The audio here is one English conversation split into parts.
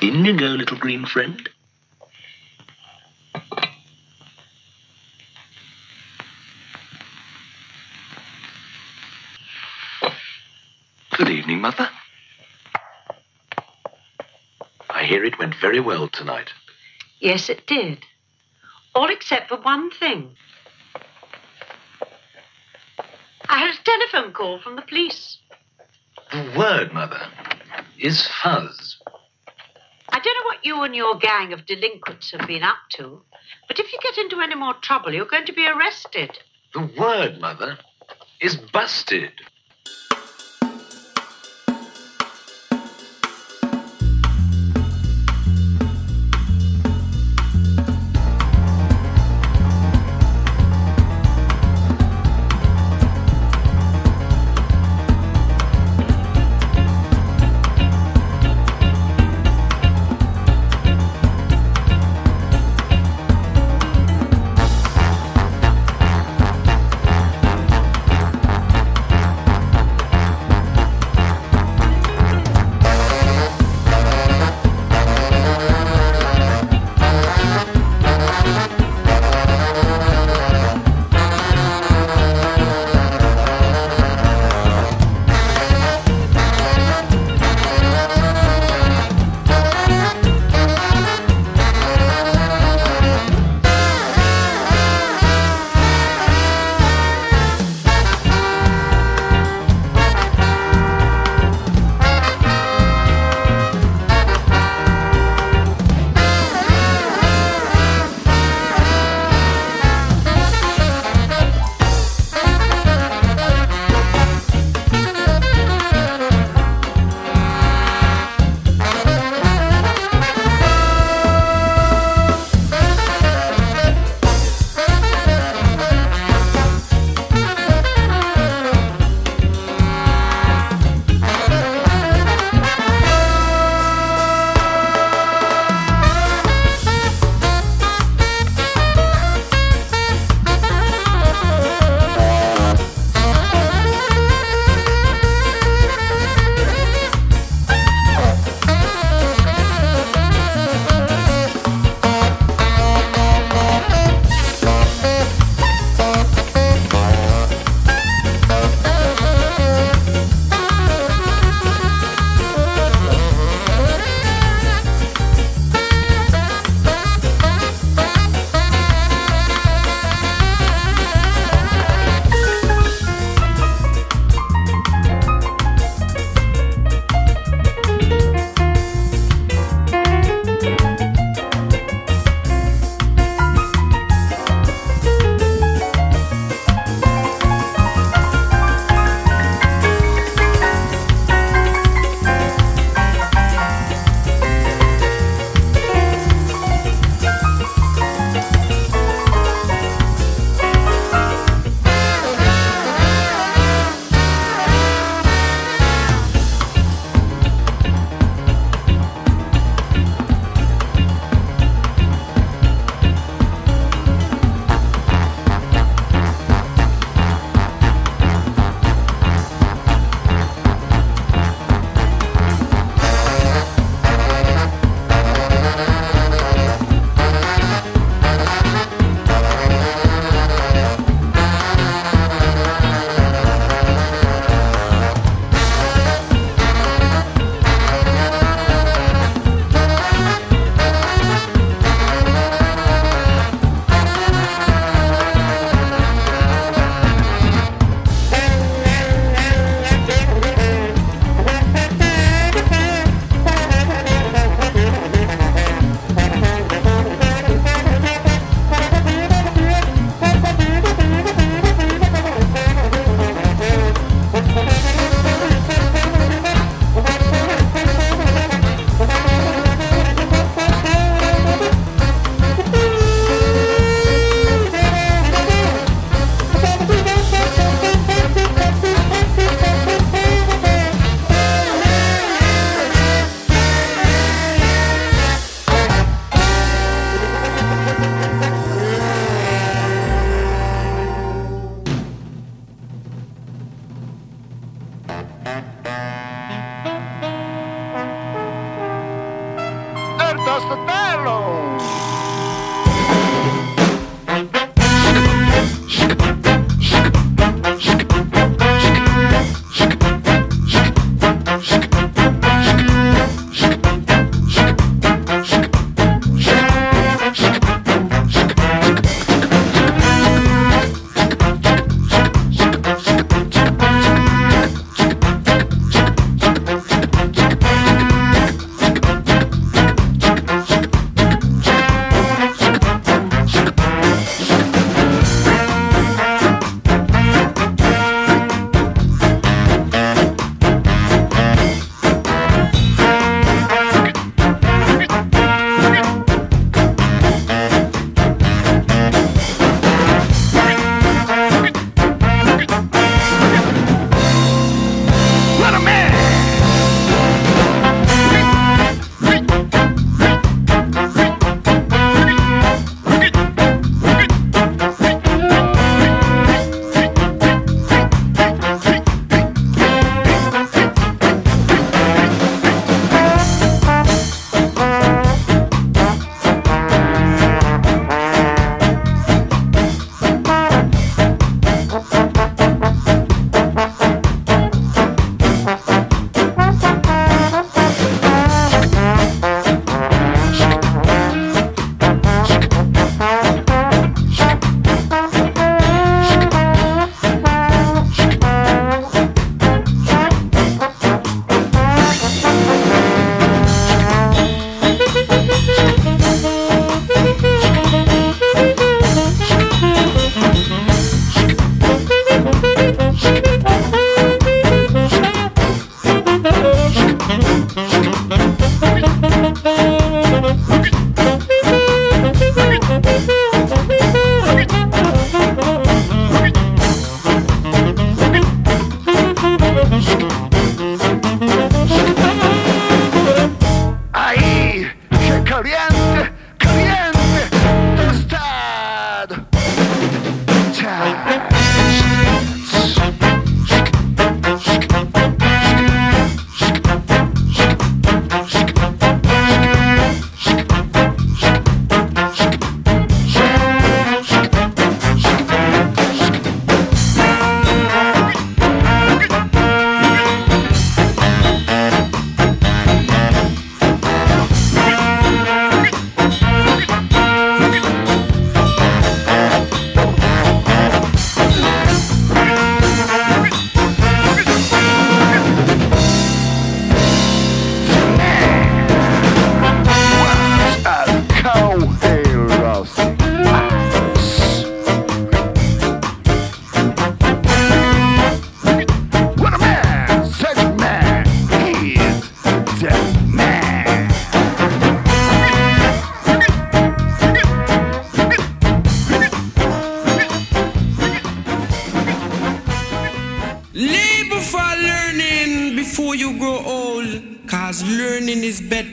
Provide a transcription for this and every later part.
In you go, little green friend. Good evening, Mother. I hear it went very well tonight. Yes, it did. All except for one thing. I had a telephone call from the police. The word, Mother, is fuzz. I don't know what you and your gang of delinquents have been up to, but if you get into any more trouble, you're going to be arrested. The word, Mother, is busted.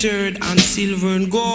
To keep you moving, a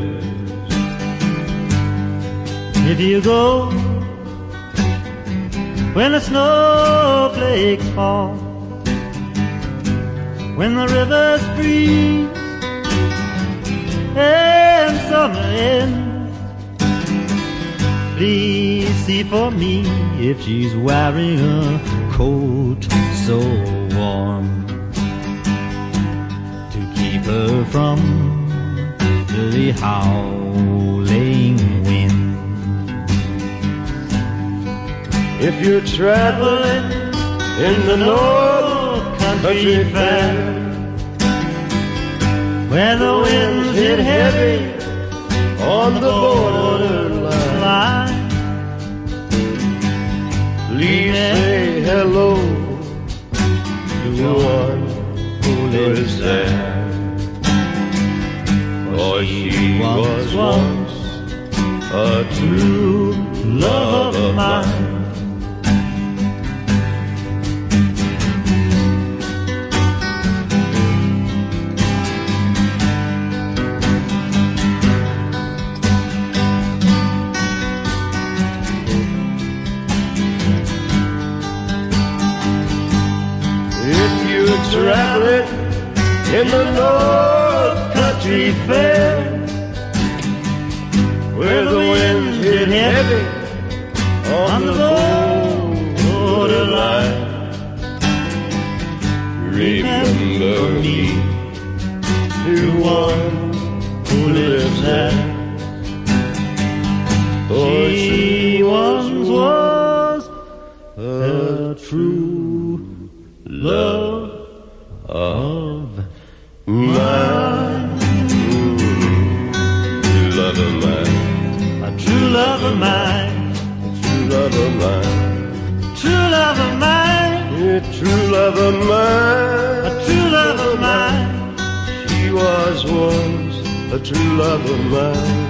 If you go when the snowflakes fall, when the rivers freeze and summer ends, please see for me if she's wearing a coat so warm to keep her from the howling If you're traveling in the North Country Fair, where the winds hit heavy on the borderline, line. please say hello to one who lives there. For she was once a true love of mine. Traveling in the North Country Fair, where the winds hit heavy on the borderline, remember me to one who lives there. Love of mine. a true love of mine. She was once a true love of mine.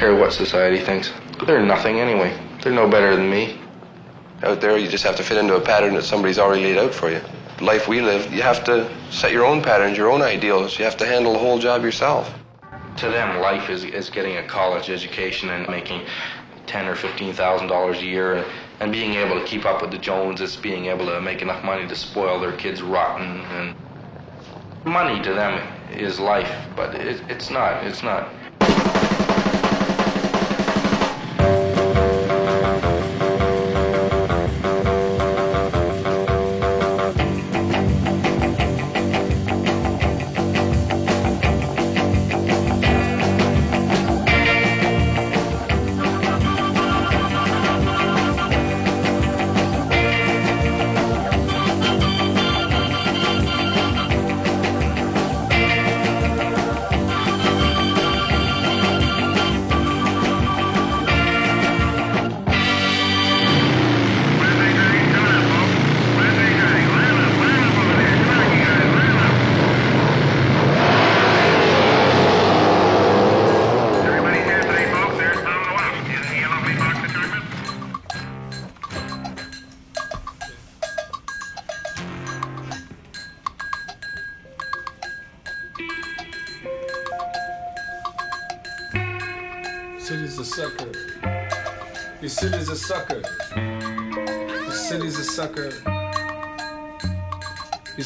Care what society thinks. They're nothing anyway. They're no better than me. Out there, you just have to fit into a pattern that somebody's already laid out for you. The life we live, you have to set your own patterns, your own ideals. You have to handle the whole job yourself. To them, life is, is getting a college education and making ten or fifteen thousand dollars a year, and being able to keep up with the Joneses, being able to make enough money to spoil their kids rotten, and money to them is life, but it, it's not. It's not.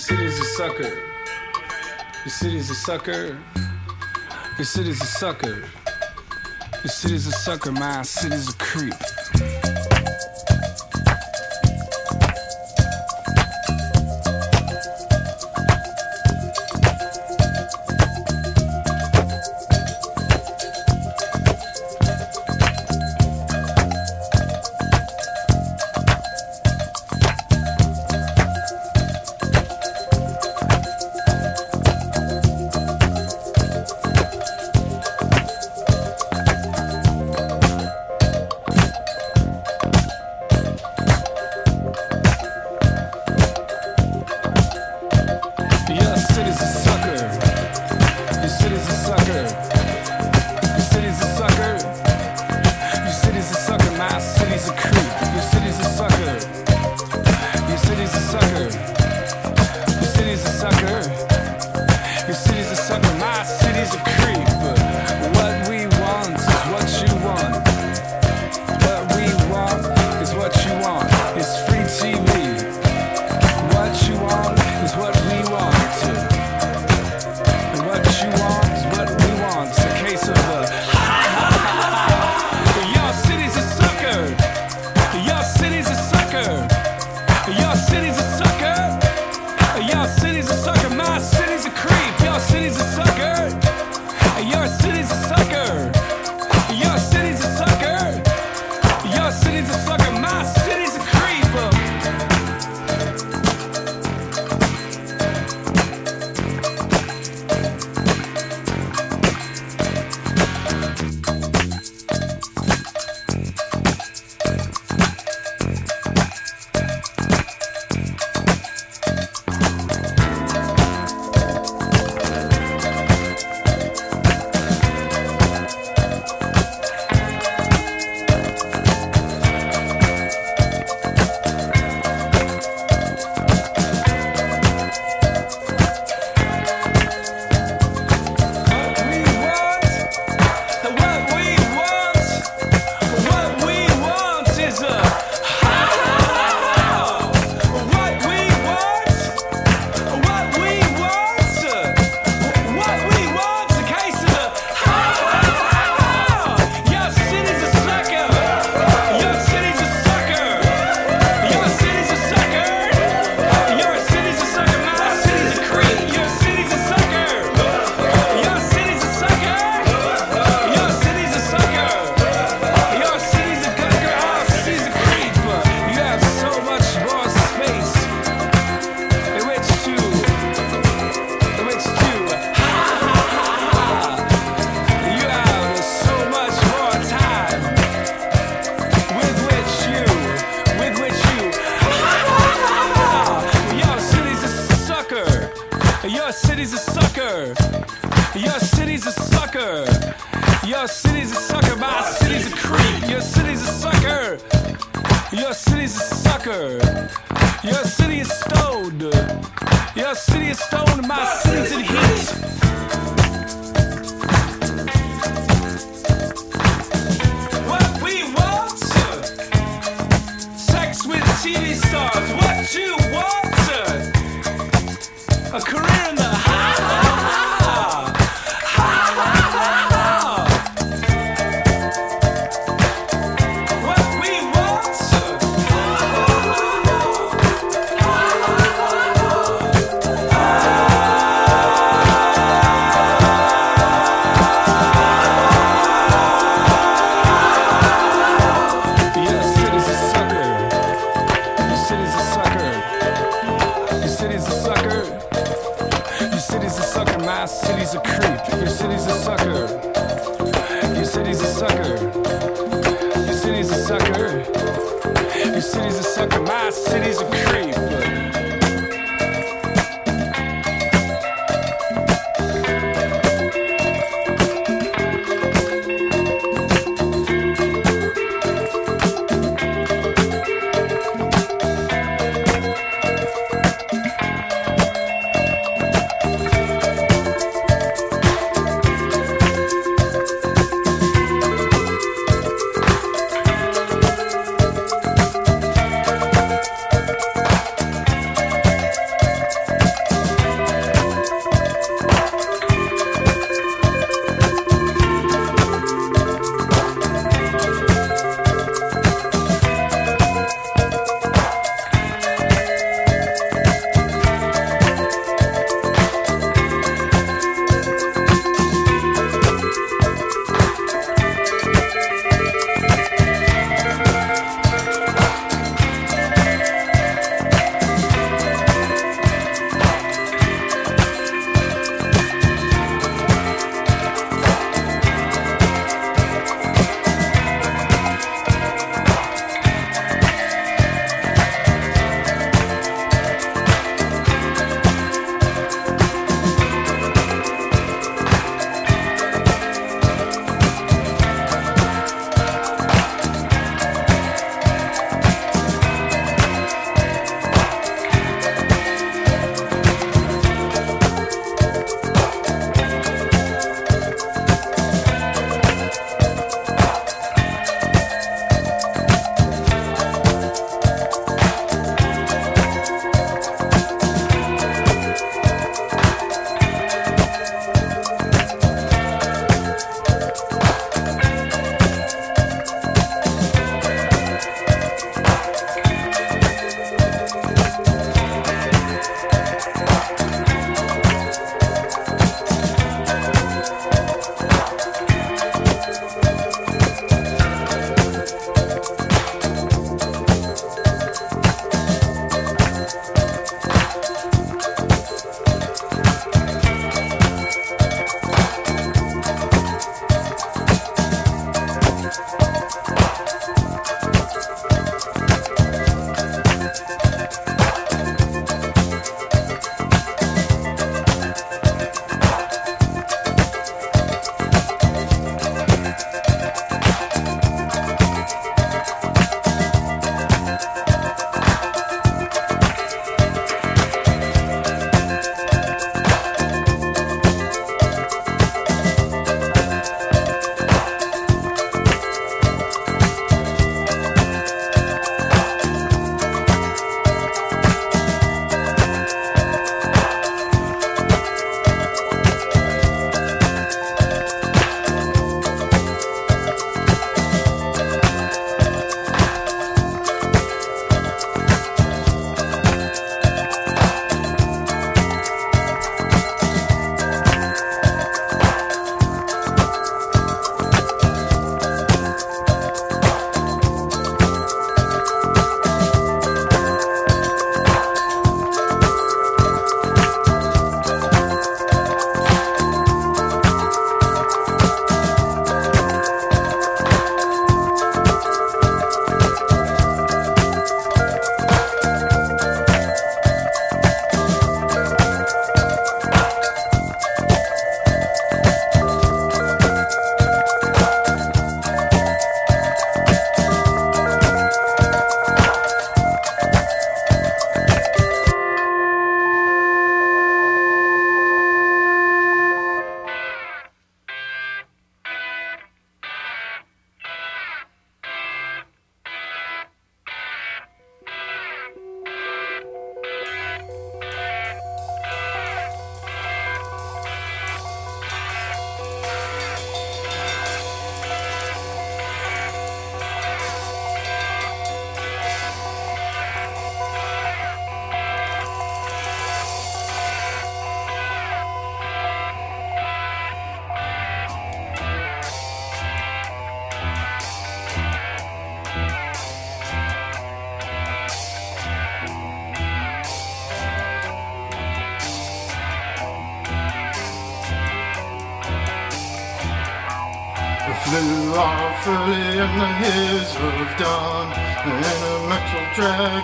City's a sucker. Your city's a sucker. Your city's a sucker. Your city's a sucker. My city's a creep.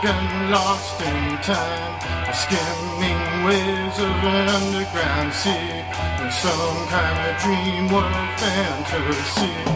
Dragon lost in time. Skimming waves of an underground sea. Some kind of dream world fantasy.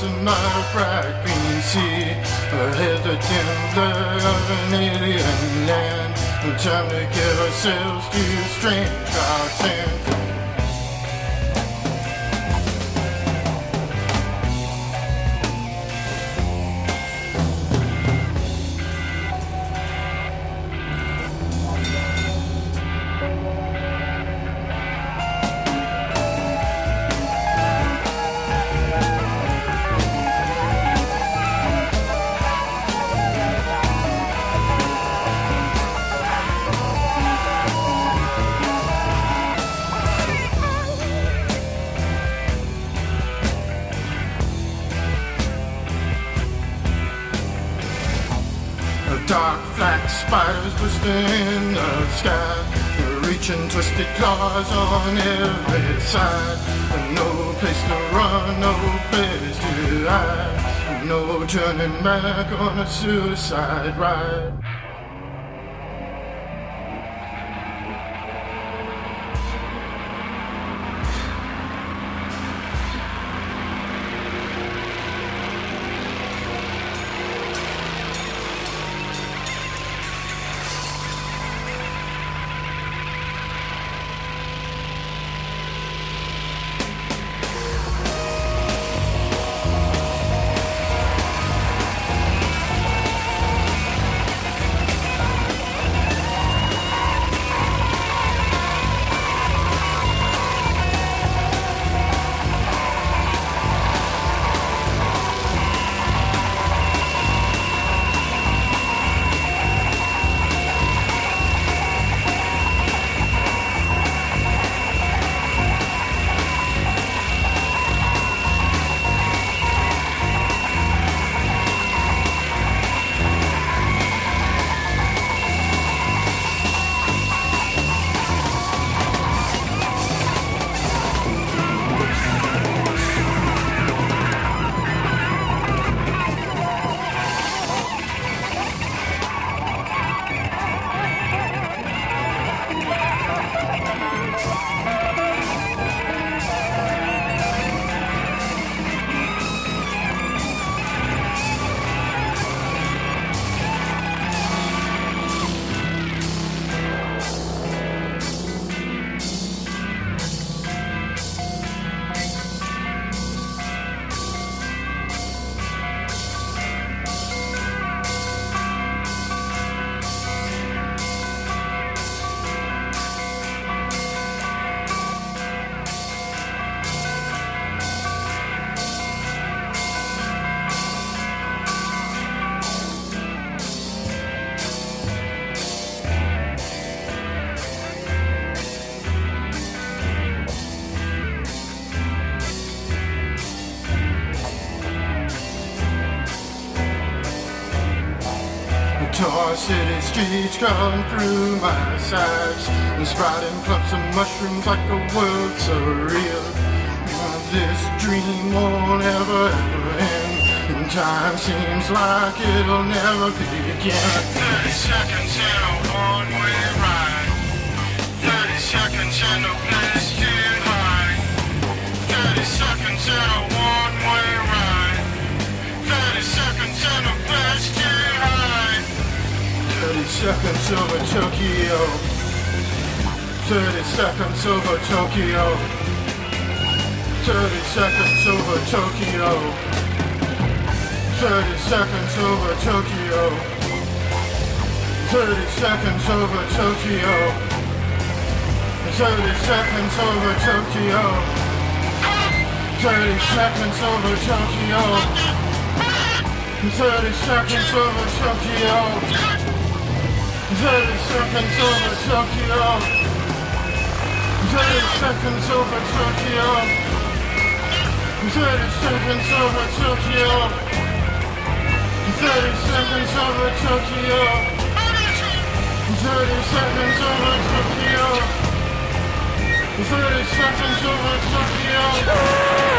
25 racing my green sea. Ahead the dim of an alien land. Time to give ourselves to strange godsend. Turning back on a suicide ride. My sides and sprouting clumps of mushrooms like a world surreal. This dream won't ever, ever end. And time seems like it'll never begin. 30 seconds in a one-way ride. 30 seconds in a hide. 30 seconds in a seconds over Tokyo. 30 seconds over Tokyo. 30 seconds over Tokyo. 30 seconds over Tokyo. 30 seconds over Tokyo. 30 seconds over Tokyo. 30 seconds over Tokyo. 30 seconds over Tokyo. 30 seconds over Tokyo. 30 seconds over Tokyo. 30 seconds over Tokyo. 30 seconds over Tokyo. 30 seconds over Tokyo. 30 seconds over Tokyo.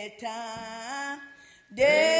better day.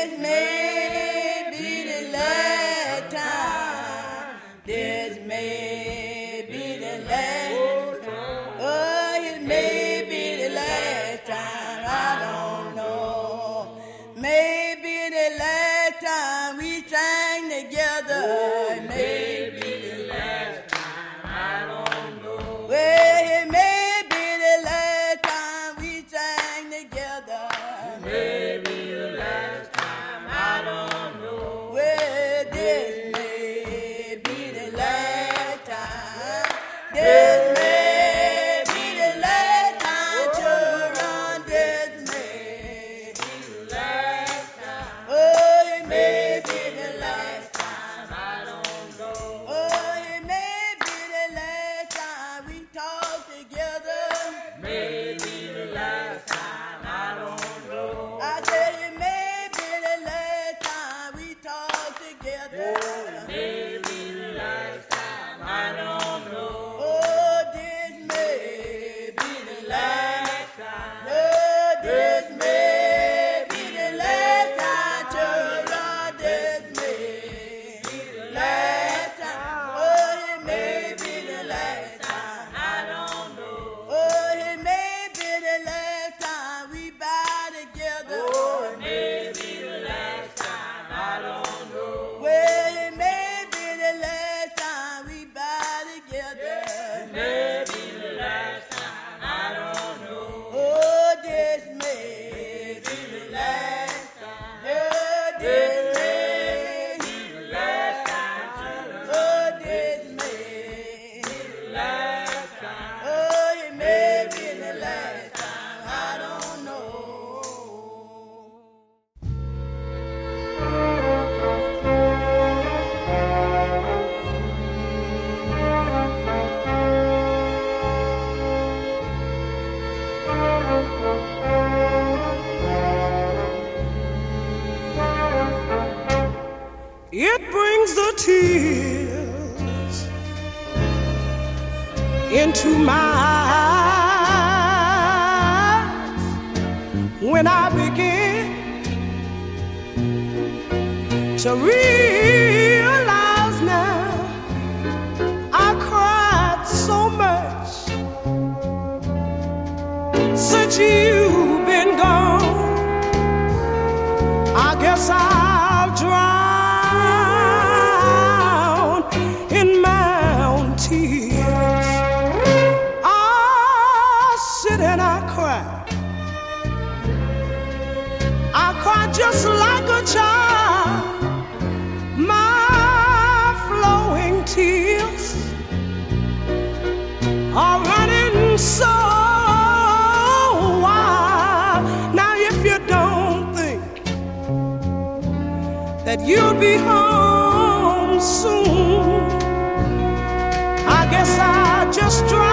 That you'll be home soon, I guess I'll just drown.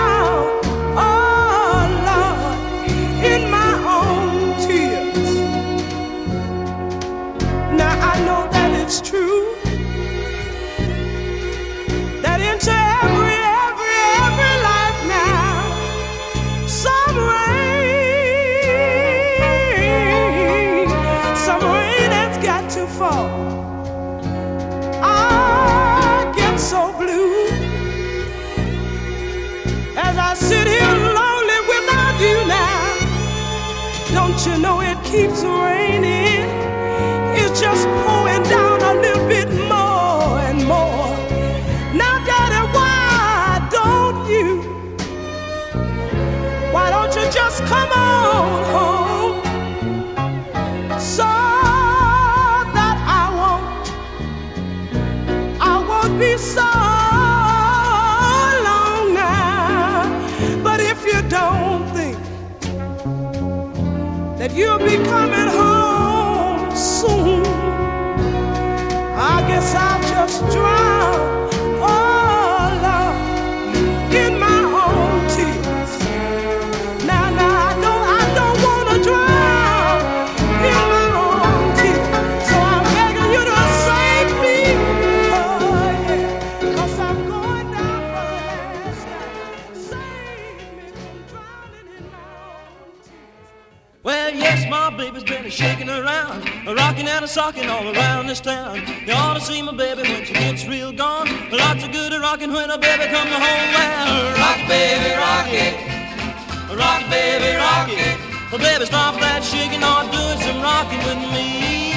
That you'll rocking and a socking all around this town. You ought to see my baby when she gets real gone. Lots of good at rocking when a baby come home. Well, rock, baby, rock it. Rock, baby, rock it. Well, baby, stop that shaking, or doing some rocking with me.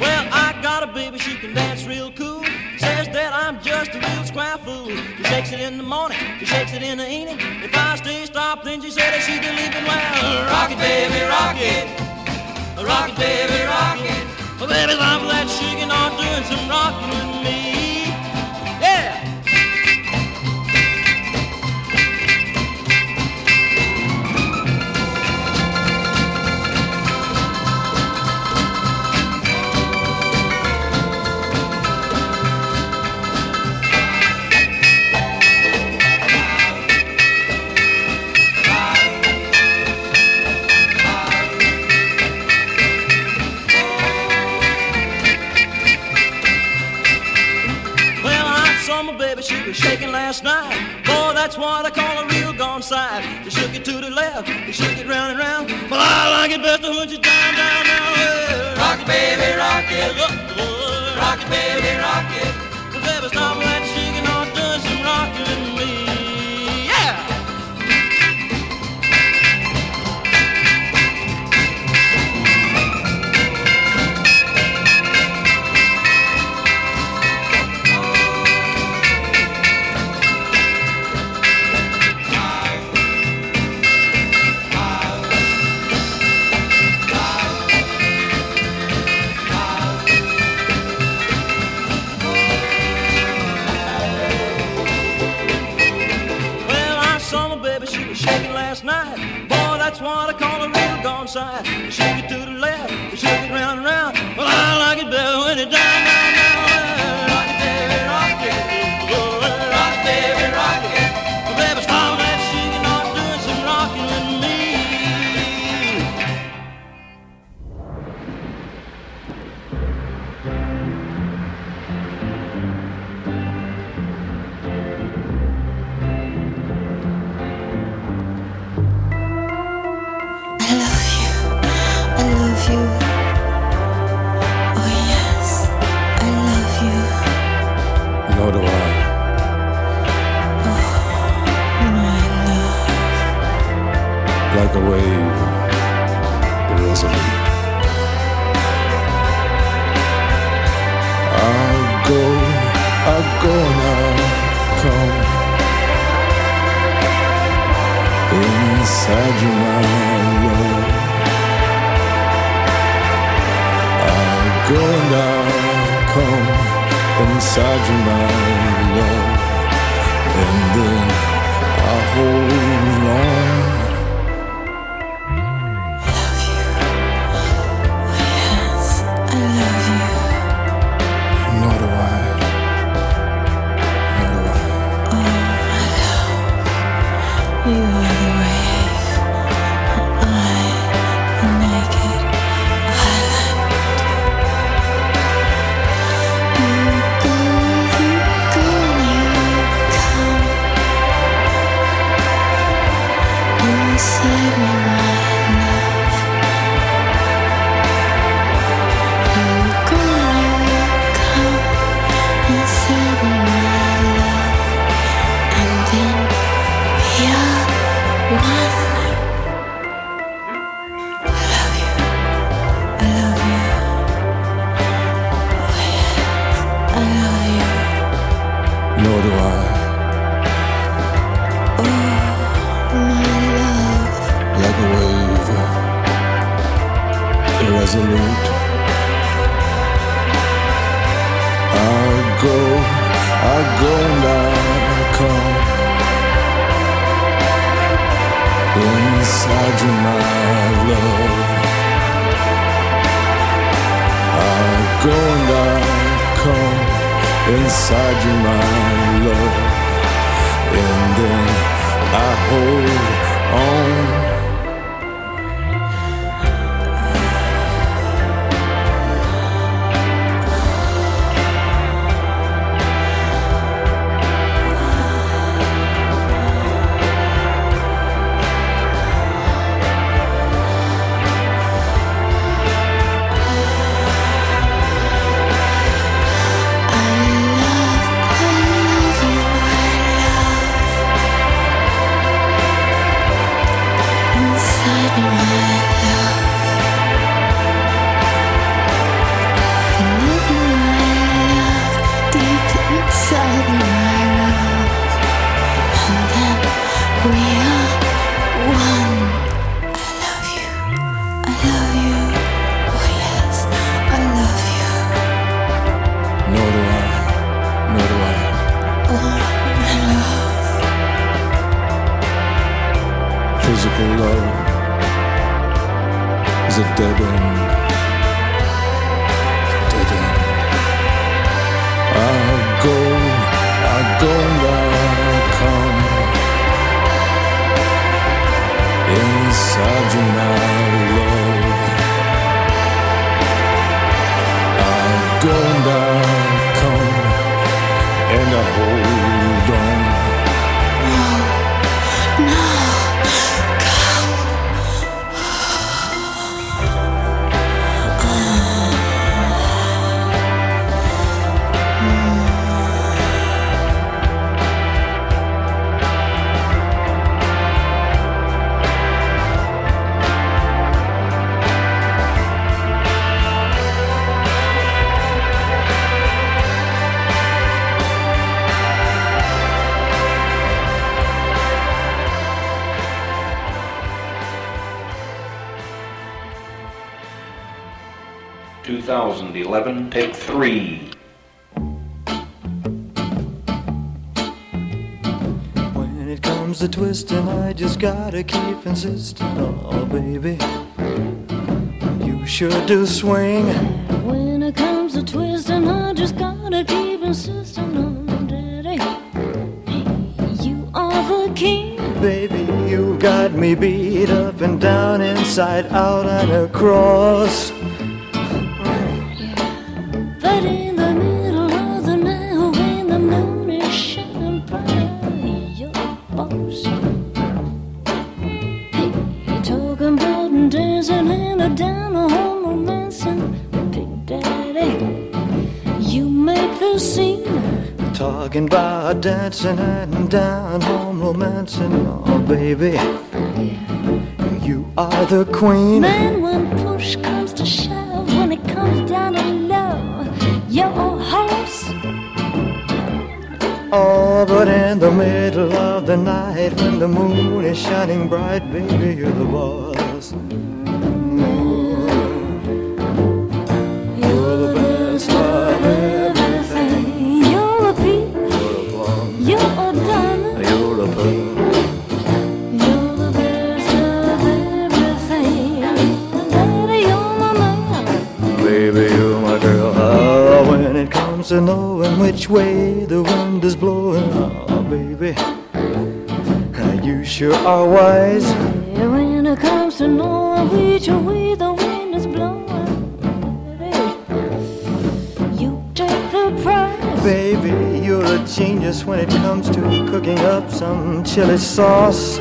Well, I got a baby, she can dance real cool. Says that I'm just a real square fool. She shakes it in the morning, she shakes it in the evening. If I stay stopped, then she said that she's leaving. Well, rock it, baby, rock it. I'll come and I hold pick three. When it comes to twisting, I just gotta keep insisting. Oh, baby, you sure do swing. When it comes to twisting, I just gotta keep insisting on daddy. Hey, you are the king. Baby, you got me beat up and down, inside out and across. Dancing and down home romancing. Oh, baby, you are the queen. Man, when push comes to shove, when it comes down to love, you're a horse. Oh, but in the middle of the night when the moon is shining bright, baby, you're the boss. Are wise. Yeah, when it comes to knowing which way the wind is blowing, daddy, you take the prize. Baby, you're a genius when it comes to cooking up some chili sauce.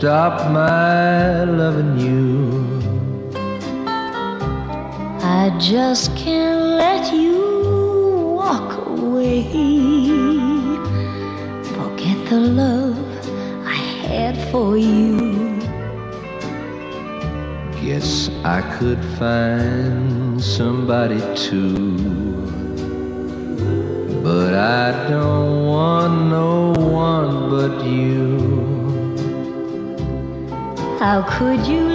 Stop my loving you. I just can't let you walk away. Forget the love I had for you. Guess I could find somebody too. How could you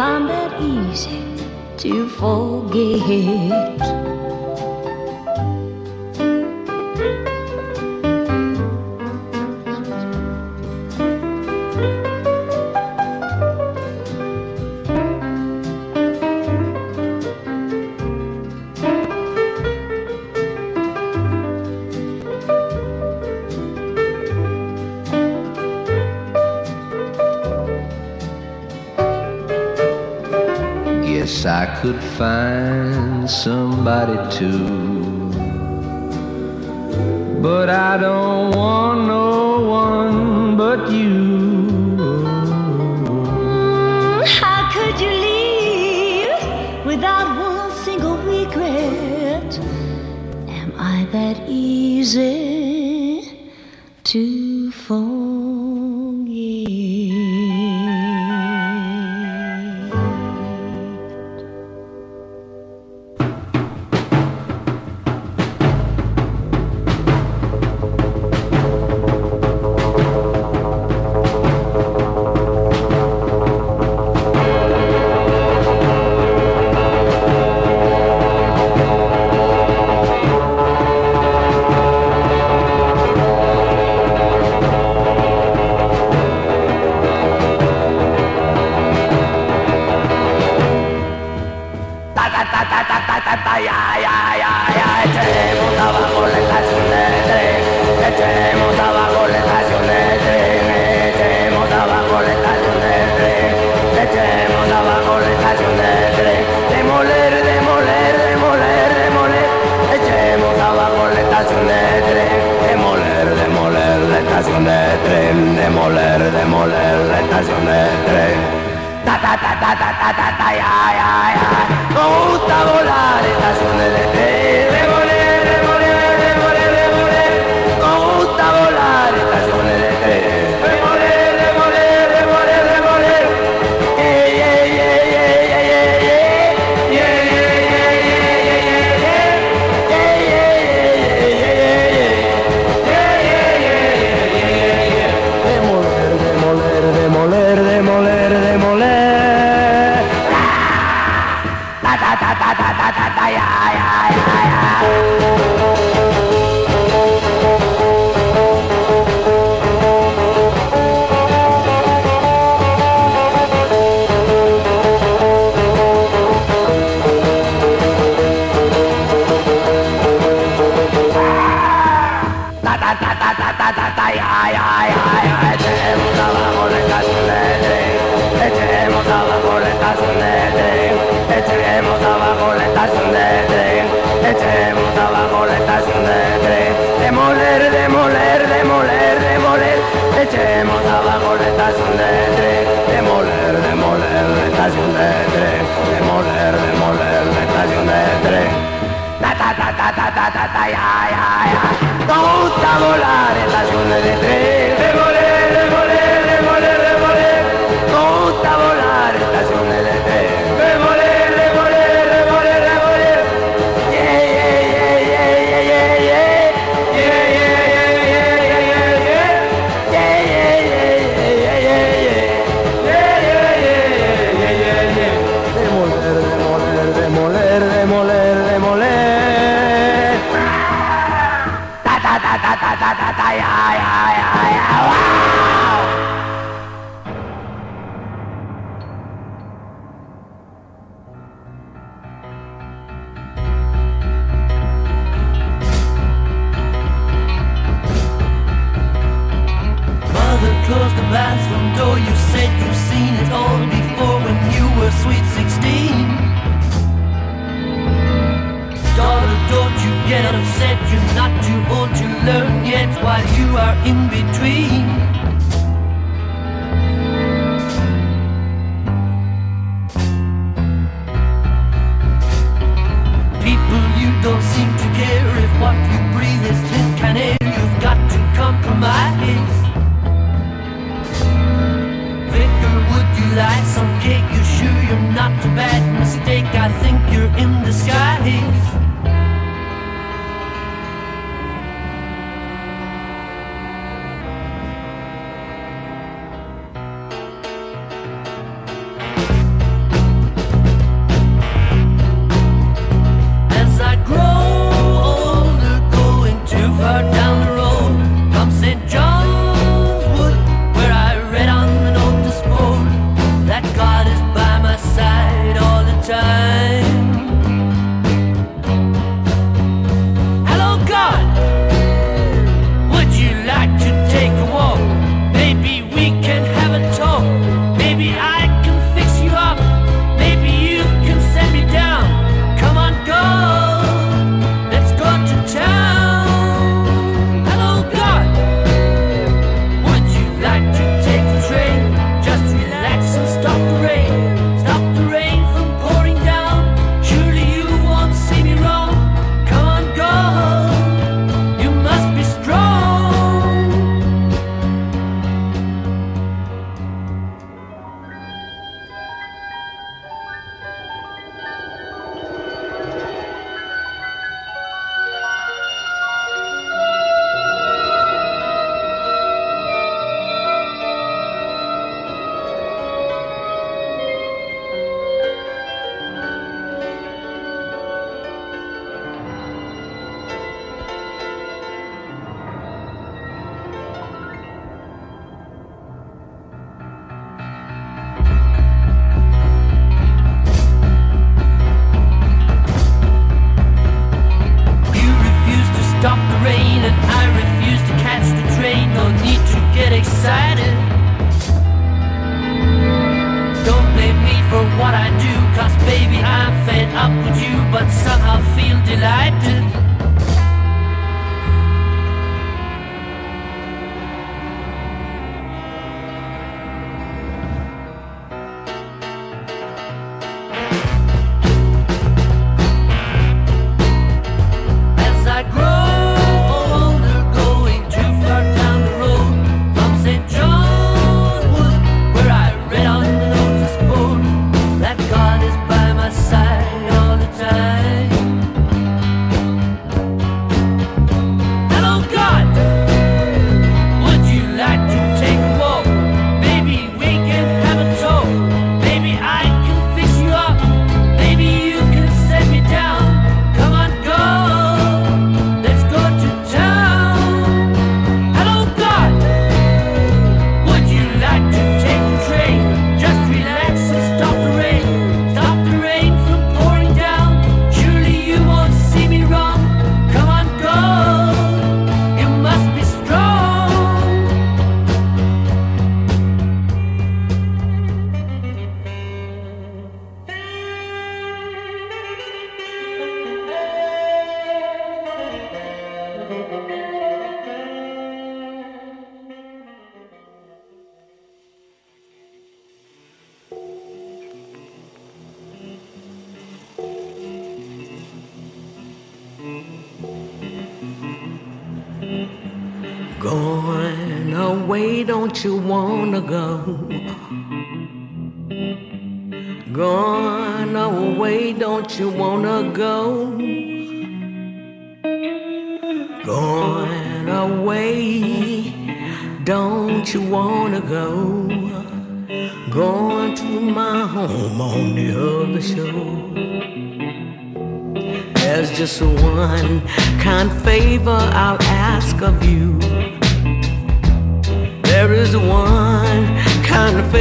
I'm that easy to forget. But you. How could you leave without one single regret? Am I that easy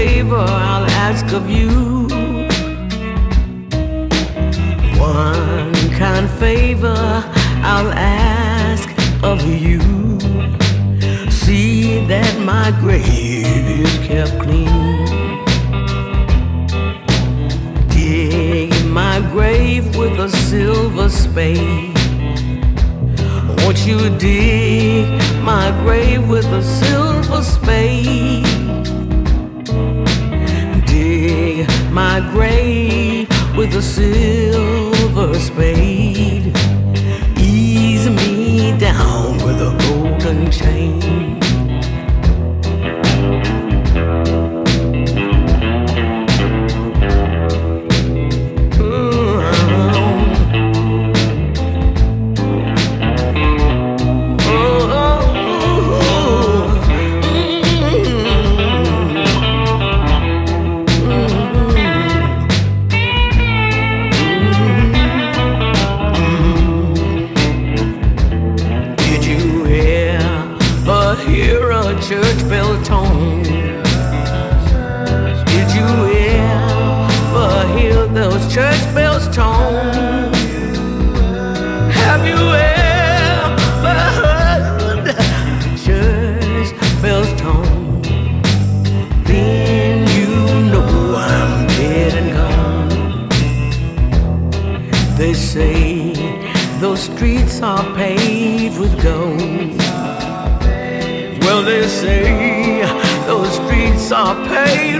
favor I'll ask of you. One kind favor I'll ask of you. See that my grave is kept clean. Dig my grave with a silver spade. Won't you dig my grave with a silver spade? my grave with a silver spade. Ease me down with a golden chain. are paid